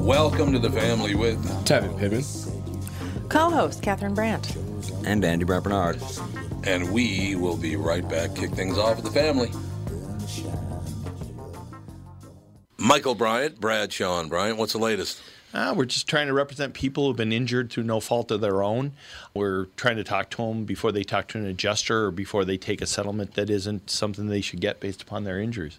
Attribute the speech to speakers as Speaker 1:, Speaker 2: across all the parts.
Speaker 1: Welcome to the family with
Speaker 2: Tevin Pittman.
Speaker 3: Co-host Catherine Brandt.
Speaker 4: And Andy Brant Bernard.
Speaker 1: And we will be right back. Kick things off with the family. Michael Bryant, Bradshaw and Bryant, what's the latest?
Speaker 2: Uh, we're just trying to represent people who've been injured through no fault of their own. We're trying to talk to them before they talk to an adjuster or before they take a settlement that isn't something they should get based upon their injuries.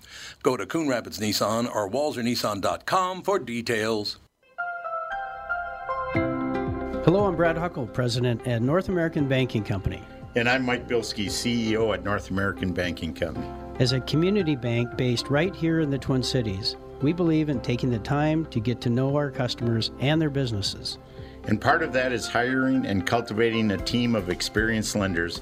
Speaker 1: Go to Coon Rapids Nissan or WalserNissan.com for details.
Speaker 5: Hello, I'm Brad Huckle, President at North American Banking Company.
Speaker 6: And I'm Mike Bilski, CEO at North American Banking Company.
Speaker 5: As a community bank based right here in the Twin Cities, we believe in taking the time to get to know our customers and their businesses.
Speaker 6: And part of that is hiring and cultivating a team of experienced lenders.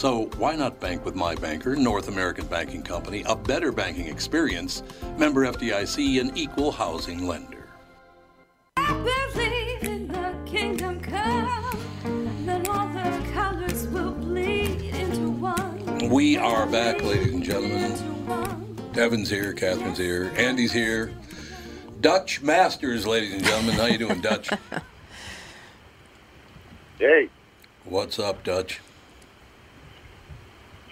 Speaker 1: So why not bank with my banker, North American Banking Company, a better banking experience, member FDIC, an equal housing lender.
Speaker 7: believe in the kingdom come, then all the colors will bleed into one.
Speaker 1: We are back, ladies and gentlemen.
Speaker 7: Into.
Speaker 1: Devin's here, Catherine's here, Andy's here. Dutch Masters, ladies and gentlemen. How you doing, Dutch?
Speaker 8: Hey,
Speaker 1: What's up, Dutch?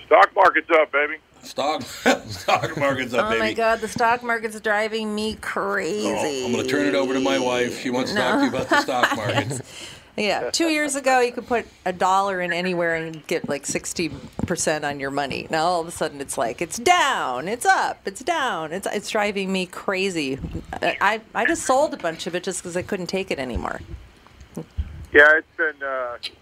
Speaker 8: Stock market's up, baby.
Speaker 1: Stock stock market's up,
Speaker 3: oh
Speaker 1: baby.
Speaker 3: my God, the stock market's driving me crazy.
Speaker 1: Oh, I'm going to turn it over to my wife. She wants to talk to you about the stock market.
Speaker 3: Yeah, two years ago you could put a dollar in anywhere and get like sixty percent on your money. Now all of a sudden it's like it's down, it's up, it's down. It's it's driving me crazy. I I just sold a bunch of it just because I couldn't take it anymore.
Speaker 8: Yeah, it's been. Uh, it-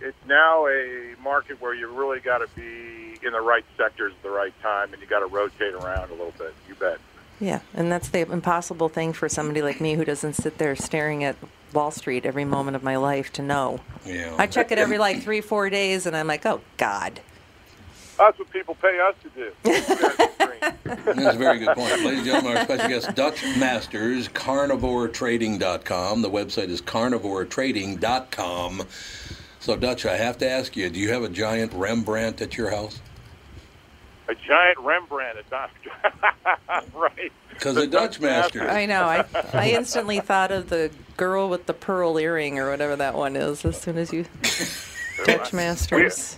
Speaker 8: it's now a market where you really got to be in the right sectors at the right time, and you got to rotate around a little bit. You bet.
Speaker 3: Yeah, and that's the impossible thing for somebody like me who doesn't sit there staring at Wall Street every moment of my life to know.
Speaker 1: Yeah.
Speaker 3: I check it every like three, four days, and I'm like, oh God.
Speaker 8: That's what people pay us to do.
Speaker 1: That's a very good point. Ladies and gentlemen, our special guest, Dutch Masters, carnivoretrading.com. The website is carnivoretrading.com. So, Dutch, I have to ask you, do you have a giant Rembrandt at your house?
Speaker 8: a giant Rembrandt. It's not right.
Speaker 1: Because the Dutch master.
Speaker 3: I know. I, I instantly thought of the girl with the pearl earring or whatever that one is. As soon as you Dutch Masters.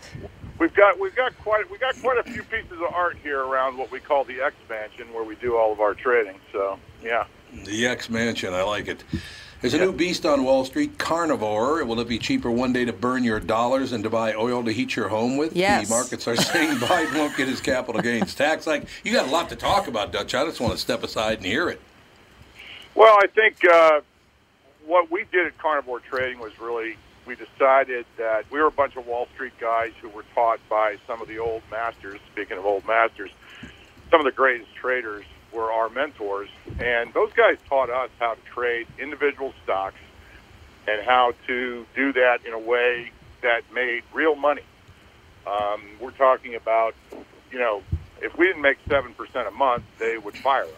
Speaker 8: We've got we've got quite we got quite a few pieces of art here around what we call the X Mansion, where we do all of our trading. So yeah.
Speaker 1: The X Mansion, I like it. There's a new beast on Wall Street, carnivore. Will it be cheaper one day to burn your dollars and to buy oil to heat your home with?
Speaker 3: Yes.
Speaker 1: The markets are saying Biden won't get his capital gains tax. Like you got a lot to talk about, Dutch. I just want to step aside and hear it.
Speaker 8: Well, I think uh, what we did at Carnivore Trading was really we decided that we were a bunch of Wall Street guys who were taught by some of the old masters. Speaking of old masters, some of the greatest traders were our mentors, and those guys taught us how to trade individual stocks and how to do that in a way that made real money. Um, we're talking about, you know, if we didn't make seven percent a month, they would fire us.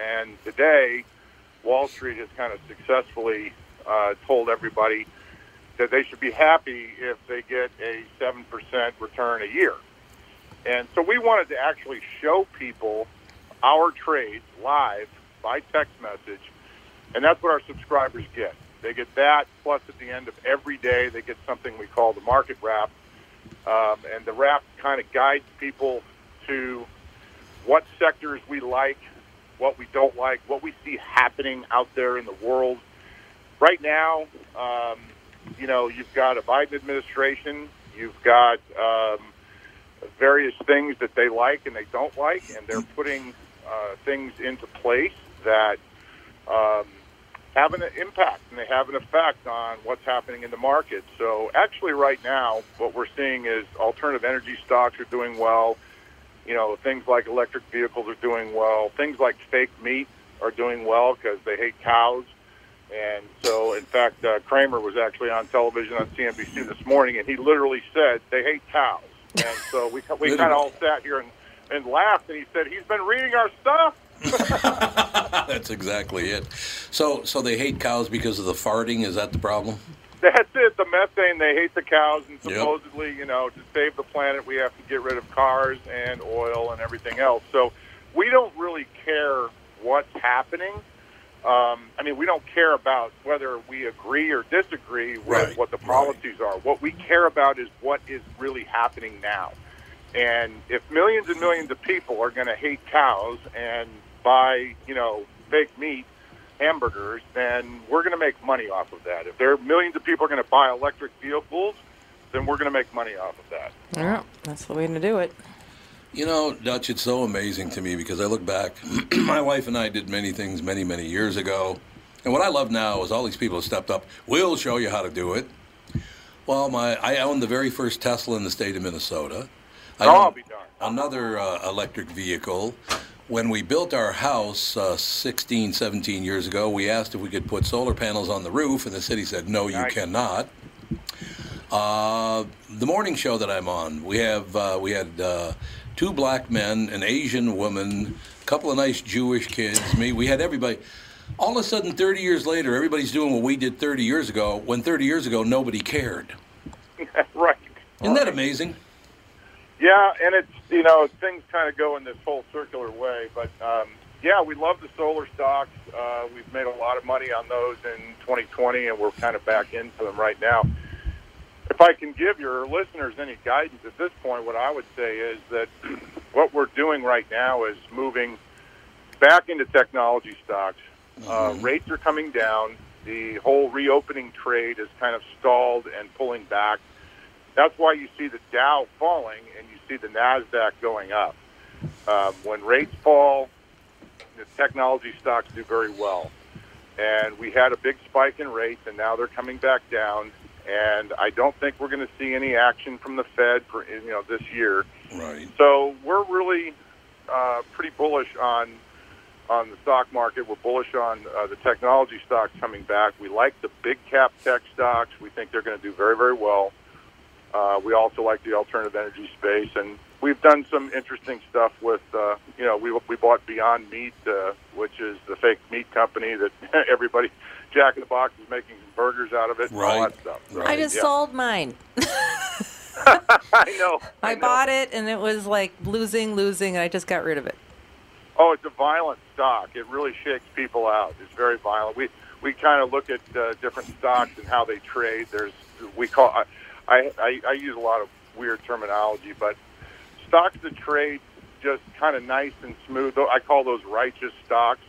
Speaker 8: And today, Wall Street has kind of successfully uh, told everybody that they should be happy if they get a 7% return a year. And so we wanted to actually show people our trades live by text message, and that's what our subscribers get. They get that, plus at the end of every day, they get something we call the market wrap. Um, and the wrap kind of guides people to what sectors we like, what we don't like, what we see happening out there in the world. Right now, um, you know, you've got a Biden administration, you've got um, various things that they like and they don't like, and they're putting uh, things into place that um, have an impact and they have an effect on what's happening in the market. So, actually, right now, what we're seeing is alternative energy stocks are doing well. You know, things like electric vehicles are doing well. Things like fake meat are doing well because they hate cows. And so, in fact, uh, Cramer was actually on television on CNBC this morning, and he literally said they hate cows. And so we we kind of all sat here and, and laughed, and he said he's been reading our stuff.
Speaker 1: That's exactly it. So, so they hate cows because of the farting. Is that the problem?
Speaker 8: That's it. The methane. They hate the cows, and
Speaker 1: Yep.
Speaker 8: supposedly, you know, to save the planet, we have to get rid of cars and oil and everything else. So we don't really care what's happening. Um, I mean, we don't care about whether we agree or disagree with
Speaker 1: Right,
Speaker 8: what the policies are. What we care about is what is really happening now. And if millions and millions of people are going to hate cows and buy, you know, fake meat, hamburgers, then we're going to make money off of that. If there are millions of people are going to buy electric vehicles, then we're going to make money off of that.
Speaker 3: Yeah, that's the way to do it.
Speaker 1: You know, Dutch, it's so amazing to me because I look back. my wife and I did many things many, many years ago. And what I love now is all these people have stepped up. We'll show you how to do it. Well, my I owned the very first Tesla in the state of Minnesota. I
Speaker 8: I'll be darned.
Speaker 1: Another uh, electric vehicle. When we built our house uh, 16, 17 years ago, we asked if we could put solar panels on the roof, and the city said, no, you cannot. Uh, the morning show that I'm on, we have uh, we had uh, two black men, an Asian woman, a couple of nice Jewish kids, me. We had everybody. All of a sudden, 30 years later, everybody's doing what we did 30 years ago. When 30 years ago, nobody cared.
Speaker 8: right.
Speaker 1: Isn't that amazing?
Speaker 8: Yeah, and it's you know things kind of go in this whole circular way, but um, yeah, we love the solar stocks. Uh, we've made a lot of money on those in 2020, and we're kind of back into them right now. If I can give your listeners any guidance at this point, what I would say is that what we're doing right now is moving back into technology stocks. Uh, rates are coming down. the whole reopening trade is kind of stalled and pulling back. That's why you see the Dow falling and see the Nasdaq going up. Um, when rates fall, the technology stocks do very well. And we had a big spike in rates, and now they're coming back down. And I don't think we're going to see any action from the Fed for you know this year.
Speaker 1: Right.
Speaker 8: So we're really uh, pretty bullish on on the stock market. We're bullish on uh, the technology stocks coming back. We like the big cap tech stocks. We think they're going to do very very well. Uh, we also like the alternative energy space, and we've done some interesting stuff with, uh, you know, we we bought Beyond Meat, uh, which is the fake meat company that everybody, Jack in the Box, is making burgers out of it, and all
Speaker 1: Right.
Speaker 8: that stuff.
Speaker 3: I just
Speaker 8: Yeah.
Speaker 3: sold mine.
Speaker 8: I know.
Speaker 3: I
Speaker 8: know.
Speaker 3: bought it and it was like losing, losing, and I just got rid of it.
Speaker 8: Oh, it's a violent stock. It really shakes people out. It's very violent. We we kind of look at uh, different stocks and how they trade. There's we call I, I I I use a lot of weird terminology, but stocks that trade just kind of nice and smooth. I call those righteous stocks.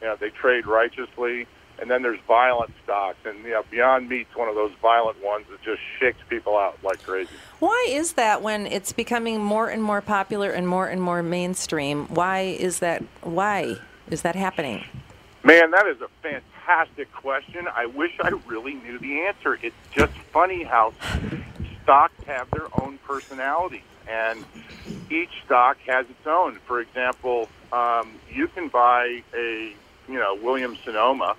Speaker 8: You know, they trade righteously. And then there's violent stocks, and you know, Beyond Meat's one of those violent ones that just shakes people out like crazy.
Speaker 3: Why is that when it's becoming more and more popular and more and more mainstream? Why is that? Why is that happening?
Speaker 8: Man, that is a fantastic question. I wish I really knew the answer. It's just funny how stocks have their own personality, and each stock has its own. For example, um, you can buy a you know Williams Sonoma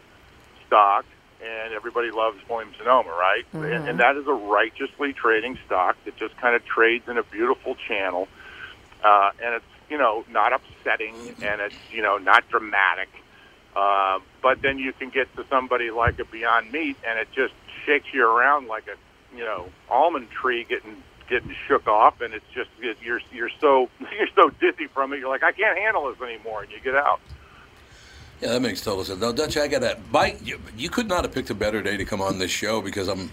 Speaker 8: stock, and everybody loves Williams Sonoma, right? And, and that is a righteously trading stock that just kind of trades in a beautiful channel, uh, and it's you know not upsetting, and it's you know not dramatic. Uh, but then you can get to somebody like a Beyond Meat, and it just shakes you around like a you know almond tree getting getting shook off, and it's just you're you're so you're so dizzy from it. You're like, I can't handle this anymore, and you get out.
Speaker 1: Yeah, that makes total sense. Now, Dutch, I got that. Mike, you, you could not have picked a better day to come on this show because I'm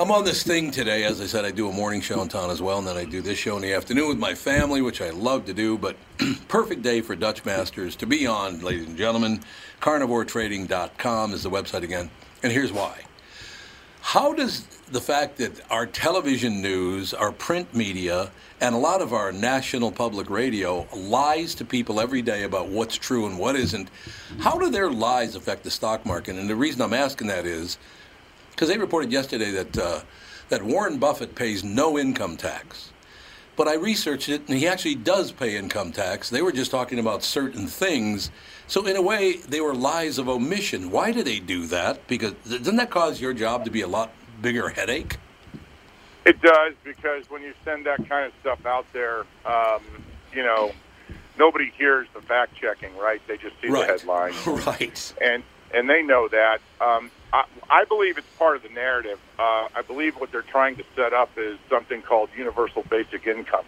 Speaker 1: I'm on this thing today. As I said, I do a morning show in town as well, and then I do this show in the afternoon with my family, which I love to do. But perfect day for Dutch Masters to be on, ladies and gentlemen. CarnivoreTrading.com is the website again, and here's why. How does the fact that our television news, our print media, and a lot of our national public radio lies to people every day about what's true and what isn't, how do their lies affect the stock market? And the reason I'm asking that is because they reported yesterday that uh, that Warren Buffett pays no income tax. But I researched it, and he actually does pay income tax. They were just talking about certain things. So, in a way, they were lies of omission. Why do they do that? Because doesn't that cause your job to be a lot bigger headache?
Speaker 8: It does because when you send that kind of stuff out there, um, you know, nobody hears the fact checking, right? They just see
Speaker 1: Right.
Speaker 8: the headline.
Speaker 1: right.
Speaker 8: and and they know that. Um, I, I believe it's part of the narrative. Uh, I believe what they're trying to set up is something called universal basic income.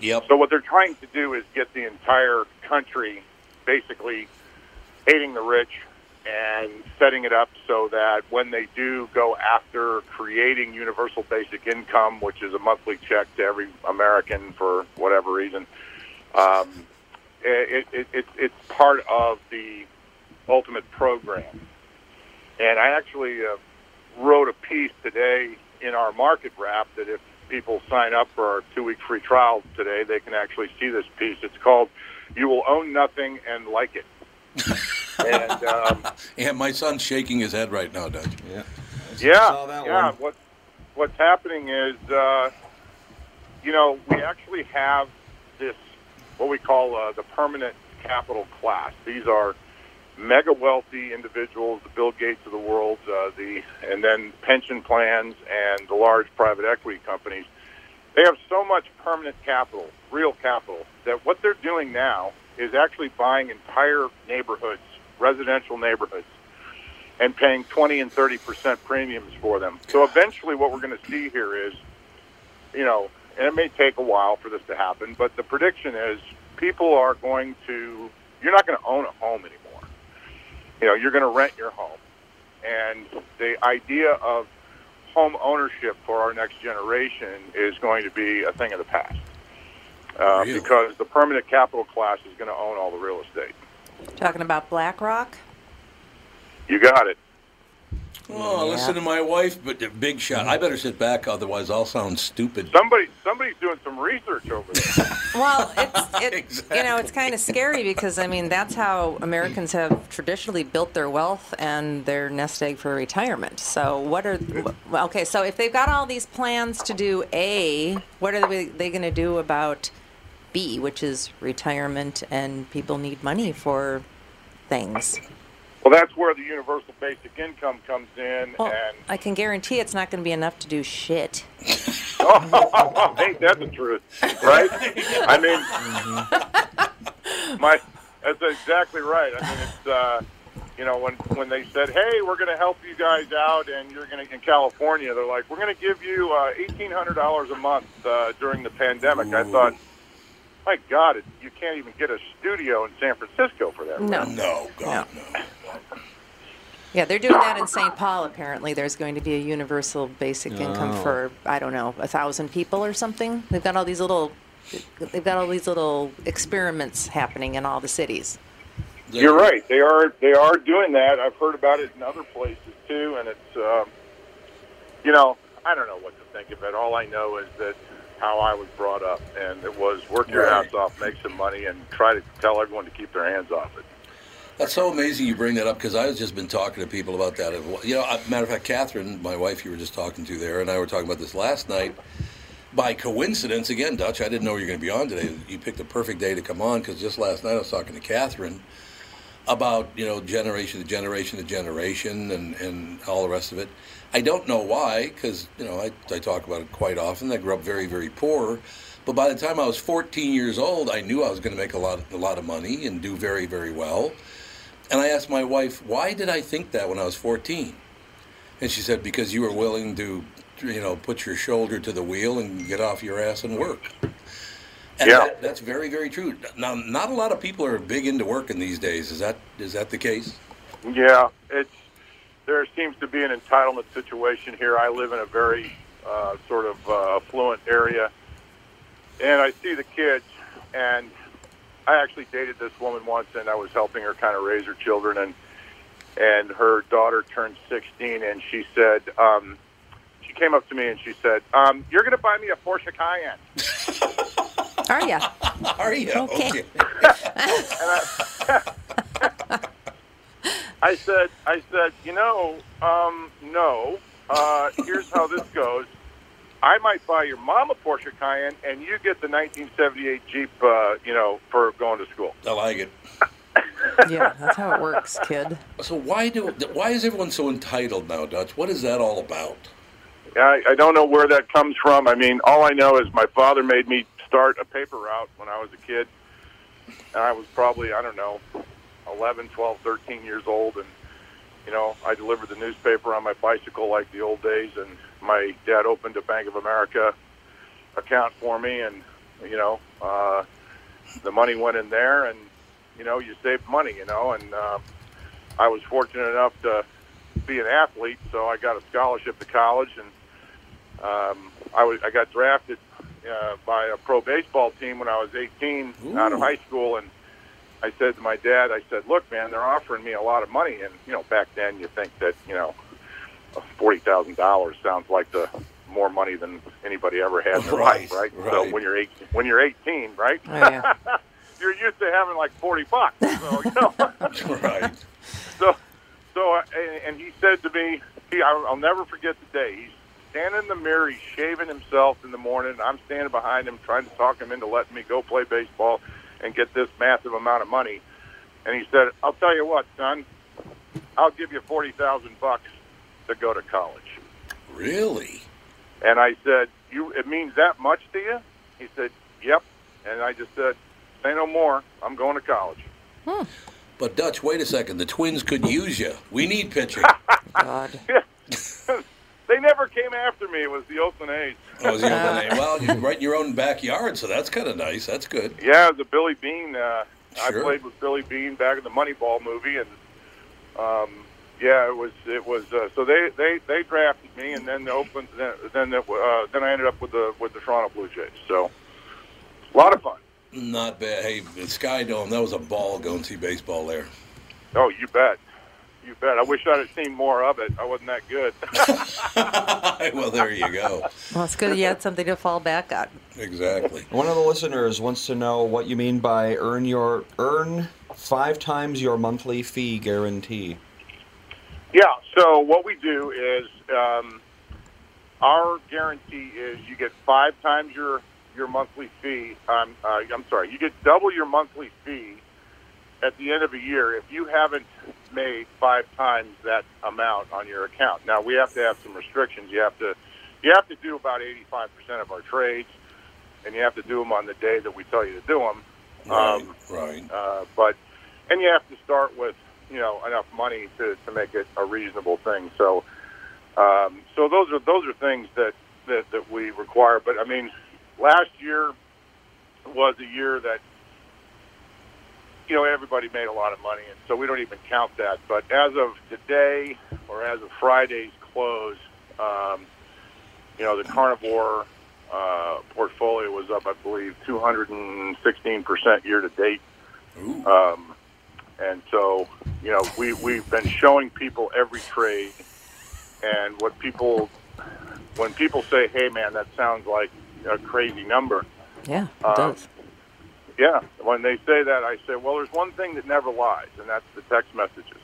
Speaker 1: Yep.
Speaker 8: So what they're trying to do is get the entire country basically hating the rich and setting it up so that when they do go after creating universal basic income, which is a monthly check to every American for whatever reason, um, it, it, it, it's part of the ultimate program. And I actually uh, wrote a piece today in our market wrap that if people sign up for our two week free trial today, they can actually see this piece. It's called You Will Own Nothing and Like It. and um,
Speaker 1: Yeah, my son's shaking his head right now, Dutch.
Speaker 4: Yeah.
Speaker 8: yeah, yeah.
Speaker 4: one.
Speaker 8: What what's happening is, uh, you know, we actually have this what we call uh, the permanent capital class. These are mega wealthy individuals, the Bill Gates of the world, uh, the and then pension plans and the large private equity companies. They have so much permanent capital, real capital, that what they're doing now is actually buying entire neighborhoods, residential neighborhoods, and paying 20 and 30 percent premiums for them. So eventually, what we're going to see here is, you know, and it may take a while for this to happen, but the prediction is people are going to, you're not going to own a home anymore. You know, you're going to rent your home. And the idea of home ownership for our next generation is going to be a thing of the past. Uh,
Speaker 1: Really?
Speaker 8: Because the permanent capital class is going to own all the real estate.
Speaker 3: Talking about BlackRock.
Speaker 8: You got it.
Speaker 1: Oh, listen to my wife, but the big shot. I better sit back, otherwise I'll sound stupid.
Speaker 8: Somebody, somebody's doing some research over there.
Speaker 3: Well, it's it, you know it's kind of scary because I mean that's how Americans have traditionally built their wealth and their nest egg for retirement. So what are well, okay? So if they've got all these plans to do A, what are they, they going to do about B, which is retirement and people need money for things?
Speaker 8: Well, that's where the universal basic income comes in,
Speaker 3: Well,
Speaker 8: and
Speaker 3: I can guarantee it's not going to be enough to do shit.
Speaker 8: ain't that the truth, right? I mean, my that's exactly right. I mean, it's uh, you know when when they said, "Hey, we're going to help you guys out, and you're going to in California," they're like, "We're going to give you uh, eighteen hundred dollars a month uh, during the pandemic." I thought, my God, it, you can't even get a studio in San Francisco for that.
Speaker 3: No.
Speaker 1: No, God, no.
Speaker 3: Yeah, they're doing that in St. Paul. Apparently, there's going to be a universal basic income
Speaker 2: Oh.
Speaker 3: for I don't know a thousand people or something. They've got all these little, they've got all these little experiments happening in all the cities.
Speaker 8: You're right. They are they are doing that. I've heard about it in other places too, and it's um, you know I don't know what to think of it. All I know is that how I was brought up, and it was work your
Speaker 1: Right.
Speaker 8: ass off, make some money, and try to tell everyone to keep their hands off it.
Speaker 1: That's so amazing you bring that up because I've just been talking to people about that. You know, matter of fact, Catherine, my wife, you were just talking to there, and I were talking about this last night. By coincidence, again, Dutch, I didn't know you were going to be on today. You picked a perfect day to come on because just last night I was talking to Catherine about you know generation to generation to generation and and all the rest of it. I don't know why because you know I, I talk about it quite often. I grew up very very poor, but by the time I was 14 years old, I knew I was going to make a lot a lot of money and do very very well. And I asked my wife, why did I think that when I was 14? And she said, because you were willing to, you know, put your shoulder to the wheel and get off your ass and work. And
Speaker 8: Yeah.
Speaker 1: that, that's very, very true. Now, not a lot of people are big into working these days. Is that is that the case?
Speaker 8: Yeah, it's there seems to be an entitlement situation here. I live in a very uh, sort of uh, affluent area, and I see the kids. And I actually dated this woman once, and I was helping her kind of raise her children, and and her daughter turned 16, and she said. Um, she came up to me and she said, um, "You're going to buy me a Porsche Cayenne."
Speaker 3: Are you?
Speaker 1: Are you?
Speaker 3: Okay.
Speaker 8: I said, I said, you know, um, no. Uh, here's how this goes. I might buy your mom a Porsche Cayenne, and you get the 1978 Jeep. Uh, you know, for going to school.
Speaker 1: I like it.
Speaker 3: Yeah, that's how it works, kid.
Speaker 1: So why do why is everyone so entitled now, Dutch? What is that all about?
Speaker 8: I, I don't know where that comes from. I mean, all I know is my father made me start a paper route when I was a kid. And I was probably, I don't know, 11, 12, 13 years old. And, you know, I delivered the newspaper on my bicycle like the old days. And my dad opened a Bank of America account for me. And, you know, uh, the money went in there and, you know, you saved money, you know. And uh, I was fortunate enough to be an athlete, so I got a scholarship to college, and um, I was I got drafted uh, by a pro baseball team when I was 18 out of high school, and I said to my dad, I said, "Look, man, they're offering me a lot of money, and you know, back then you think that you know, forty thousand dollars sounds like the more money than anybody ever had in their
Speaker 1: Right,
Speaker 8: life, right? So when you're eight, when you're 18, right?
Speaker 3: Oh, yeah.
Speaker 8: you're used to having like 40 bucks, so you know.
Speaker 1: right.
Speaker 8: So, so, uh, and, and he said to me, he, I'll, I'll never forget the day. He's standing in the mirror, he's shaving himself in the morning. I'm standing behind him, trying to talk him into letting me go play baseball and get this massive amount of money. And he said, "I'll tell you what, son, I'll give you forty thousand bucks to go to college."
Speaker 1: Really?
Speaker 8: And I said, "You, it means that much to you?" He said, "Yep." And I just said, "Say no more. I'm going to college." Hmm.
Speaker 1: But Dutch, wait a second. The Twins could use you. We need pitching.
Speaker 3: God.
Speaker 8: they never came after me. It was the Oakland A's.
Speaker 1: Oh, is the other name? Well, you're right in your own backyard, so that's kind of nice. That's good.
Speaker 8: Yeah, the Billy Beane. Uh,
Speaker 1: Sure.
Speaker 8: I played with Billy Beane back in the Moneyball movie, and um, yeah, it was it was. Uh, so they, they they drafted me, and then the Oakland. Then then it, uh, then I ended up with the with the Toronto Blue Jays. So a lot of fun.
Speaker 1: Not bad. Hey, the Sky Dome, that was a ball going to see baseball there.
Speaker 8: Oh, you bet, You bet. I wish I'd have seen more of it. I wasn't that good.
Speaker 1: well, there you go.
Speaker 3: Well, it's good you had something to fall back on.
Speaker 1: Exactly.
Speaker 4: One of the listeners wants to know what you mean by earn your earn five times your monthly fee guarantee.
Speaker 8: Yeah. So what we do is um, our guarantee is you get five times your your monthly fee. Um, uh, I'm sorry, you get double your monthly fee at the end of a year if you haven't made five times that amount on your account. Now we have to have some restrictions. You have to you have to do about 85% of our trades, and you have to do them on the day that we tell you to do them.
Speaker 1: Right. right.
Speaker 8: Uh, but and you have to start with you know enough money to, to make it a reasonable thing. So um, so those are those are things that, that that we require. But I mean, last year was a year that you know everybody made a lot of money, and so we don't even count that. But as of today, or as of Friday's close, um, you know the carnivore uh, portfolio was up, I believe, 216 percent year to date. Um, and so, you know, we we've been showing people every trade, and what people when people say, "Hey, man, that sounds like a crazy number,"
Speaker 3: Yeah, it
Speaker 8: Um,
Speaker 3: does.
Speaker 8: Yeah, when they say that, I say, well, there's one thing that never lies, and that's the text messages.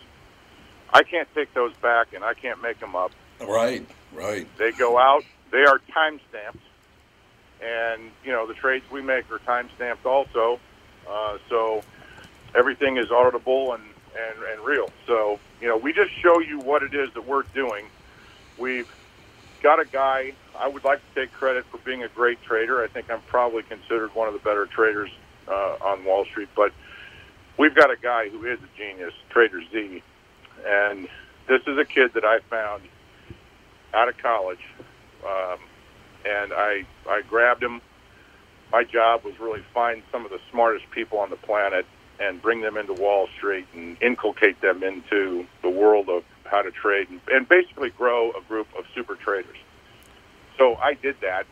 Speaker 8: I can't take those back, and I can't make them up.
Speaker 1: Right. Right.
Speaker 8: They go out. They are time stamped, and you know the trades we make are time stamped also. Uh, so everything is auditable and, and and real. So you know we just show you what it is that we're doing. We've got a guy. I would like to take credit for being a great trader. I think I'm probably considered one of the better traders uh, on Wall Street. But we've got a guy who is a genius, Trader Z, and this is a kid that I found out of college, um, and I I grabbed him. My job was really find some of the smartest people on the planet and bring them into Wall Street and inculcate them into the world of how to trade and, and basically grow a group of super traders. So I did that,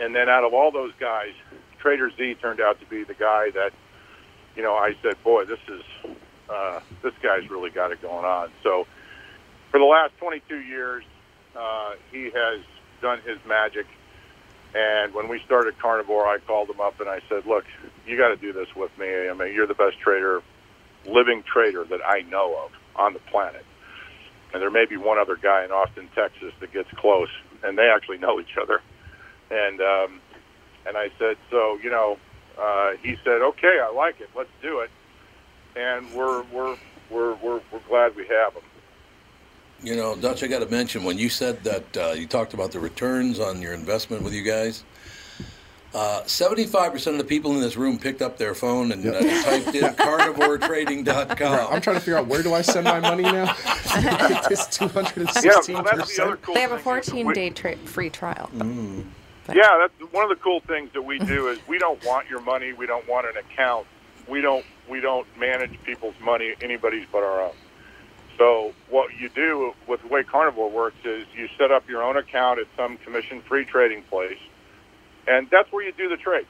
Speaker 8: and then out of all those guys, Trader Z turned out to be the guy that, you know, I said, boy, this is uh, this guy's really got it going on. So for the last 22 years, uh, he has done his magic. And when we started Carnivore, I called him up and I said, "Look, you got to do this with me. I mean, you're the best trader, living trader that I know of on the planet. And there may be one other guy in Austin, Texas, that gets close, and they actually know each other." And um, and I said, "So, you know," uh, he said, "Okay, I like it. Let's do it." And we're we're we're we're, we're glad we have him.
Speaker 1: You know, Dutch, I got to mention when you said that uh, you talked about the returns on your investment with you guys. Uh, Seventy-five percent of the people in this room picked up their phone and uh, typed in carnivoretrading.com.
Speaker 9: I'm trying to figure out where do I send my money now? this 216
Speaker 8: Yeah, well, the other cool
Speaker 10: They have a
Speaker 8: thing is that
Speaker 10: 14
Speaker 8: we-
Speaker 10: day tra- free trial.
Speaker 8: Yeah, that's one of the cool things that we do is we don't want your money. We don't want an account. We don't we don't manage people's money, anybody's but our own. So what you do with the way Carnivore works is you set up your own account at some commission-free trading place, and that's where you do the trades.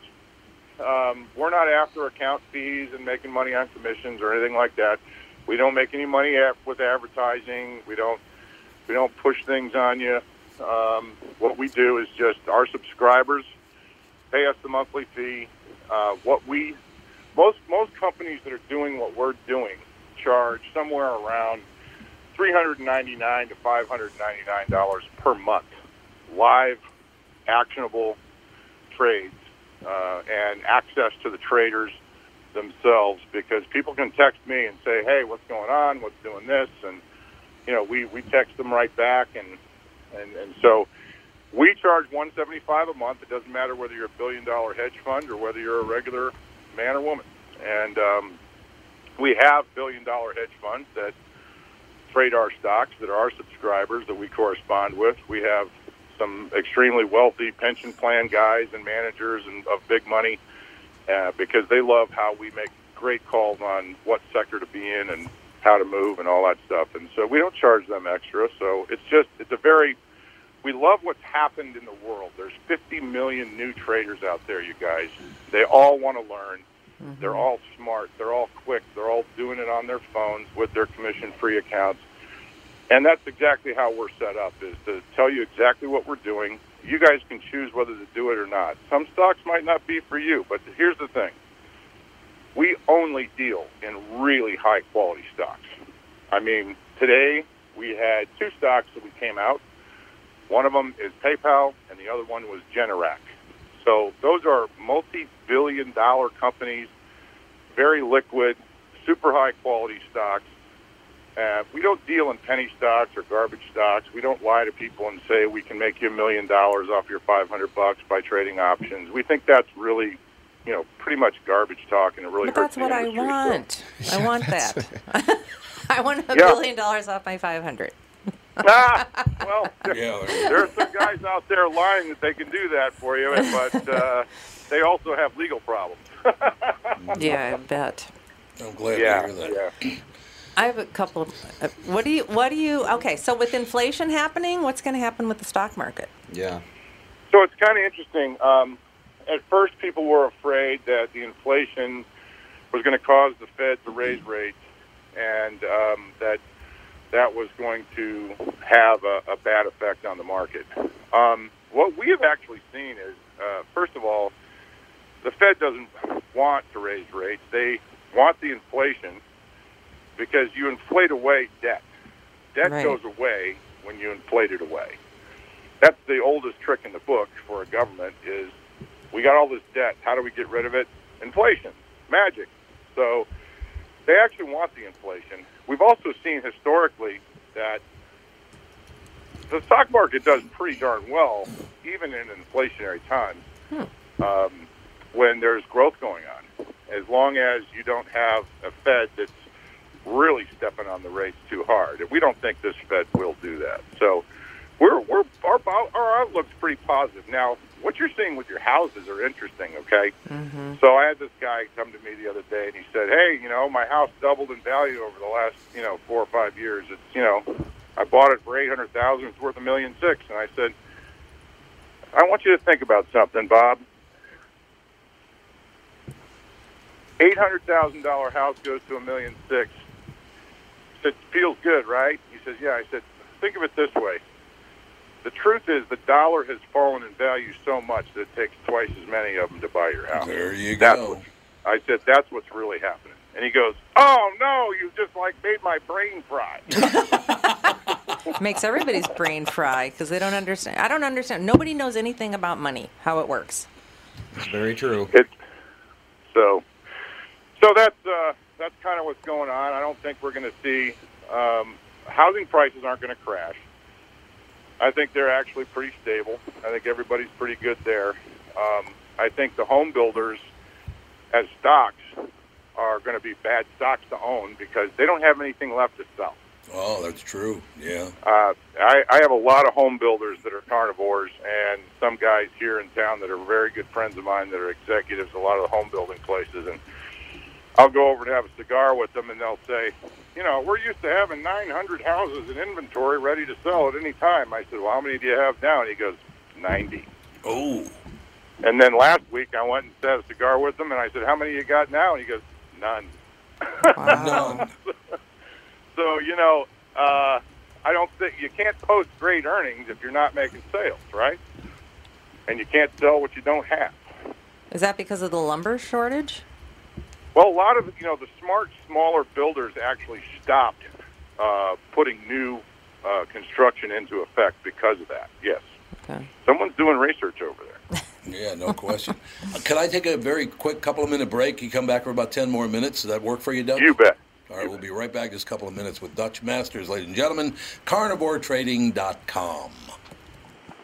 Speaker 8: Um, we're not after account fees and making money on commissions or anything like that. We don't make any money with advertising. We don't we don't push things on you. Um, what we do is just our subscribers pay us the monthly fee. Uh, what we most most companies that are doing what we're doing charge somewhere around three hundred ninety nine to five hundred ninety nine dollars per month, live, actionable trades uh, and access to the traders themselves. Because people can text me and say, "Hey, what's going on? What's doing this?" and you know, we we text them right back, and and and so we charge 175 a month. It doesn't matter whether you're a billion dollar hedge fund or whether you're a regular man or woman. And um, we have billion dollar hedge funds that trade our stocks that are our subscribers that we correspond with. We have some extremely wealthy pension plan guys and managers and of big money uh, because they love how we make great calls on what sector to be in and how to move and all that stuff. And so we don't charge them extra. So it's just it's a very we love what's happened in the world. There's 50 million new traders out there, you guys. They all want to learn. Mm-hmm. They're all smart. They're all quick. They're all doing it on their phones with their commission-free accounts. And that's exactly how we're set up: is to tell you exactly what we're doing. You guys can choose whether to do it or not. Some stocks might not be for you, but here's the thing: we only deal in really high-quality stocks. I mean, today we had two stocks that we came out. One of them is PayPal, and the other one was Generac. So those are multi-billion dollar companies, very liquid, super high quality stocks. Uh, we don't deal in penny stocks or garbage stocks. We don't lie to people and say we can make you a million dollars off your 500 bucks by trading options. We think that's really, you know, pretty much garbage talk, and it really
Speaker 3: But
Speaker 8: hurts
Speaker 3: that's what
Speaker 8: the
Speaker 3: I
Speaker 8: industry. So-
Speaker 3: want. I want that. I want a
Speaker 8: Yeah.
Speaker 3: billion dollars off my 500.
Speaker 8: ah, well, there are some guys out there lying that they can do that for you, but uh, they also have legal problems.
Speaker 3: Yeah, I bet.
Speaker 1: I'm glad
Speaker 8: yeah,
Speaker 1: to hear that.
Speaker 8: Yeah.
Speaker 3: I have a couple. Of, uh, what do you? What do you? Okay, so with inflation happening, what's going to happen with the stock market?
Speaker 4: Yeah.
Speaker 8: So it's kind of interesting. Um, at first, people were afraid that the inflation was going to cause the Fed to raise rates, and um, that that was going to have a, a bad effect on the market. Um, what we have actually seen is, uh, first of all, the Fed doesn't want to raise rates. They want the inflation because you inflate away debt. Debt
Speaker 3: Right.
Speaker 8: goes away when you inflate it away. That's the oldest trick in the book for a government is we got all this debt. How do we get rid of it? Inflation. Magic. So they actually want the inflation. We've also seen historically that the stock market does pretty darn well, even in inflationary times, um, when there's growth going on. As long as you don't have a Fed that's really stepping on the rates too hard. And we don't think this Fed will do that. So we're, we're our, our outlook's pretty positive. Now, what you're seeing with your houses are interesting, okay?
Speaker 3: Mm-hmm.
Speaker 8: So I had this guy come to me the other day, and he said, "Hey, you know, my house doubled in value over the last, you know, four or five years. It's, you know, I bought it for eight hundred thousand. It's worth a million six." And I said, "I want you to think about something, Bob. Eight hundred thousand dollar house goes to a million six. It feels good, right? He says, "Yeah." I said, "Think of it this way." The truth is, the dollar has fallen in value so much that it takes twice as many of them to buy your house.
Speaker 1: There you
Speaker 8: That's
Speaker 1: go.
Speaker 8: what- I said, that's what's really happening. And he goes, oh, no, you just, like, made my brain fry.
Speaker 3: Makes everybody's brain fry because they don't understand. I don't understand. Nobody knows anything about money, how it works.
Speaker 4: It's very true.
Speaker 8: It, so, so that's, uh, that's kind of what's going on. I don't think we're going to see, um, housing prices aren't going to crash. I think they're actually pretty stable. I think everybody's pretty good there. Um, I think the home builders, as stocks, are going to be bad stocks to own because they don't have anything left to sell.
Speaker 1: Oh, that's true. Yeah.
Speaker 8: Uh, I, I have a lot of home builders that are carnivores, and some guys here in town that are very good friends of mine that are executives. at A lot of the home building places, and I'll go over to have a cigar with them, and they'll say, "You know, we're used to having 900 houses in inventory ready to sell at any time." I said, "Well, how many do you have now?" And he goes, 90.
Speaker 1: Oh.
Speaker 8: And then last week I went and had a cigar with him, and I said, "How many you got now?" And he goes, "None."
Speaker 1: None.
Speaker 8: So you know, uh, I don't think you can't post great earnings if you're not making sales, right? And you can't sell what you don't have.
Speaker 3: Is that because of the lumber shortage?
Speaker 8: Well, a lot of you know the smart, smaller builders actually stopped uh, putting new uh, construction into effect because of that. Yes,
Speaker 3: Okay.
Speaker 8: someone's doing research over there.
Speaker 1: Yeah, no question. Uh, Could I take a very quick couple of minute break? You come back for about 10 more minutes. Does that work for you, Doug?
Speaker 8: You bet.
Speaker 1: All right, we'll be right back just a couple of minutes with Dutch Masters, ladies and gentlemen. CarnivoreTrading.com.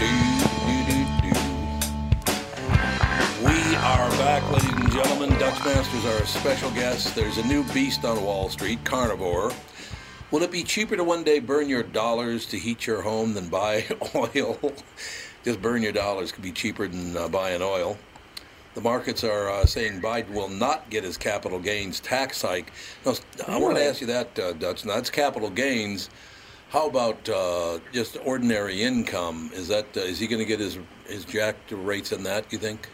Speaker 1: We are back, ladies and gentlemen. Dutch Masters are our special guest. There's a new beast on Wall Street, carnivore. Will it be cheaper to one day burn your dollars to heat your home than buy oil? Just burn your dollars could be cheaper than uh, buying oil. The markets are uh, saying Biden will not get his capital gains tax hike. Now, I want to ask you that, uh, Dutch. Now, that's capital gains. How about uh, just ordinary income? Is that uh, is he going to get his his jacked rates in that? You think?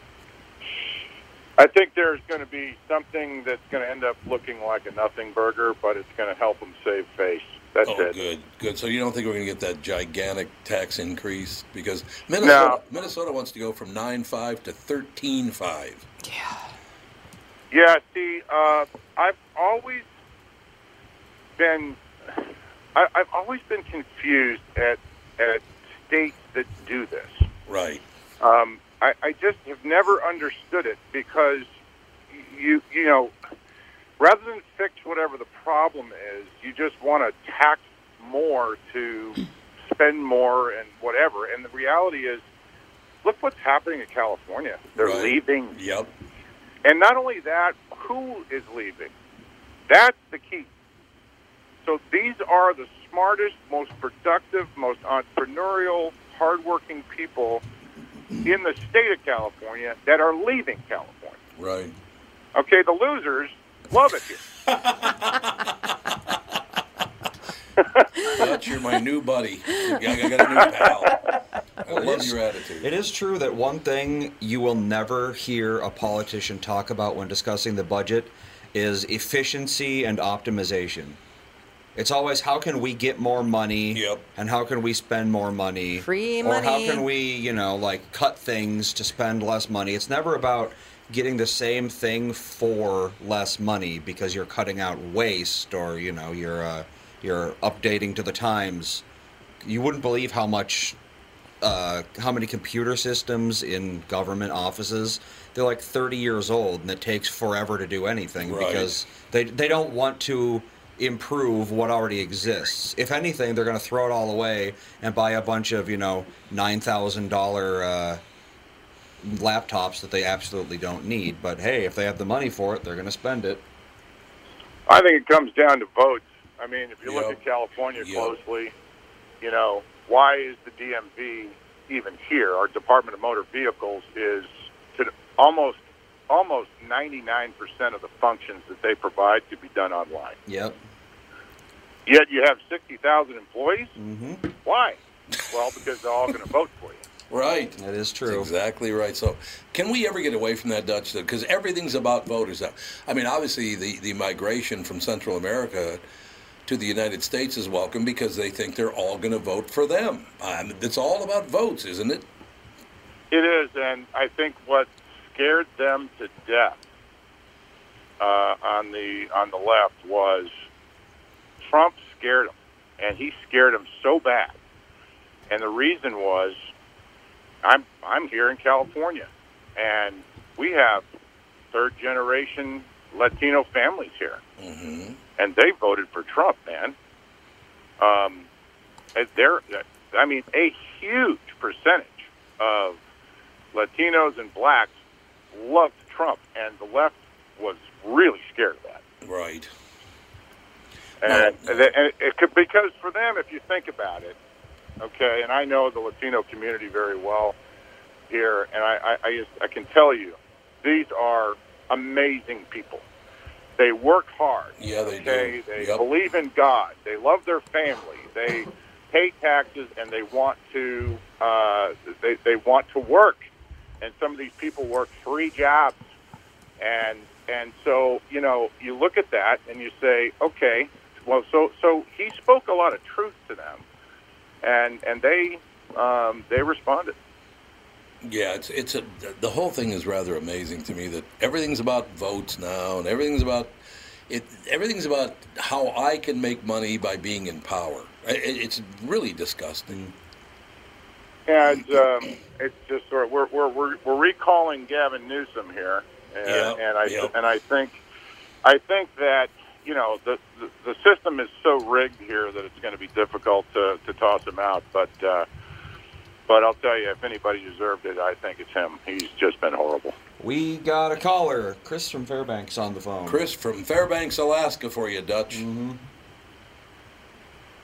Speaker 8: I think there's going to be something that's going to end up looking like a nothing burger, but it's going to help them save face. That's
Speaker 1: oh,
Speaker 8: it.
Speaker 1: good, good. So you don't think we're going to get that gigantic tax increase because Minnesota Minnesota wants to go from nine five to thirteen five.
Speaker 8: Yeah, Yeah, see, uh, I've always been, I, I've always been confused at at states that do this.
Speaker 1: Right.
Speaker 8: Um, I, I just have never understood it because you you know, rather than fix whatever the problem is, you just want to tax more to spend more and whatever. And the reality is, look what's happening in California. They're
Speaker 1: Right.
Speaker 8: leaving.
Speaker 1: Yep.
Speaker 8: And not only that, who is leaving? That's the key. So these are the smartest, most productive, most entrepreneurial, hardworking people in the state of California that are leaving California.
Speaker 1: Right.
Speaker 8: Okay, the losers love it here.
Speaker 1: Dutch, you're my new buddy. I got a new pal. I
Speaker 4: Well,
Speaker 1: love
Speaker 4: is-
Speaker 1: your attitude.
Speaker 4: It is true that one thing you will never hear a politician talk about when discussing the budget is efficiency and optimization. It's always how can we get more money and how can we spend more money?
Speaker 3: Free
Speaker 4: Or how can we, you know, like cut things to spend less money? It's never about getting the same thing for less money because you're cutting out waste or, you know, you're uh, you're updating to the times. You wouldn't believe how much uh, how many computer systems in government offices they're like 30 years old and it takes forever to do anything
Speaker 1: Right.
Speaker 4: because they they don't want to improve what already exists. If anything, they're going to throw it all away and buy a bunch of you know nine thousand dollar uh, laptops that they absolutely don't need. But hey, if they have the money for it, they're going to spend it.
Speaker 8: I think it comes down to votes. I mean, if you look at California
Speaker 4: Yep.
Speaker 8: closely, you know, why is the DMV even here? Our Department of Motor Vehicles is to almost almost 99% of the functions that they provide could be done online.
Speaker 4: Yep.
Speaker 8: Yet you have 60,000 employees?
Speaker 4: Mm-hmm.
Speaker 8: Why? Well, because they're all going to vote for you.
Speaker 1: Right.
Speaker 4: That is true.
Speaker 1: exactly right. So, can we ever get away from that Dutch? though? Because everything's about voters now. I mean, obviously, the, the migration from Central America to the United States is welcome because they think they're all going to vote for them. Um, it's all about votes, isn't it?
Speaker 8: It is, and I think what scared them to death uh, on the on the left was Trump scared them, and he scared them so bad. And the reason was, I'm I'm here in California, and we have third generation Latino families here,
Speaker 1: mm-hmm.
Speaker 8: and they voted for Trump, man. Um, they're, I mean, a huge percentage of Latinos and blacks loved Trump, and the left was really scared of that.
Speaker 1: Right.
Speaker 8: And, and it, and it could, because for them, if you think about it, okay, and I know the Latino community very well here, and I, I, I, just, I can tell you, these are amazing people. They work hard.
Speaker 1: Yeah, they
Speaker 8: okay?
Speaker 1: do.
Speaker 8: They
Speaker 1: Yep.
Speaker 8: believe in God. They love their family. They pay taxes, and they want to. Uh, they they want to work. And some of these people work three jobs, and and so you know you look at that and you say, okay, well, so so he spoke a lot of truth to them, and and they um, they responded.
Speaker 1: Yeah, it's it's a the whole thing is rather amazing to me that everything's about votes now and everything's about it everything's about how I can make money by being in power. It, it's really disgusting.
Speaker 8: And um, it's just sort of we're, we're we're we're recalling Gavin Newsom here, and,
Speaker 1: Yep,
Speaker 8: and I
Speaker 1: yep.
Speaker 8: and I think I think that you know the, the the system is so rigged here that it's going to be difficult to to toss him out. But uh, but I'll tell you, if anybody deserved it, I think it's him. He's just been horrible.
Speaker 4: We got a caller, Chris from Fairbanks, on the phone.
Speaker 1: Chris from Fairbanks, Alaska, for you, Dutch.
Speaker 4: Mm-hmm.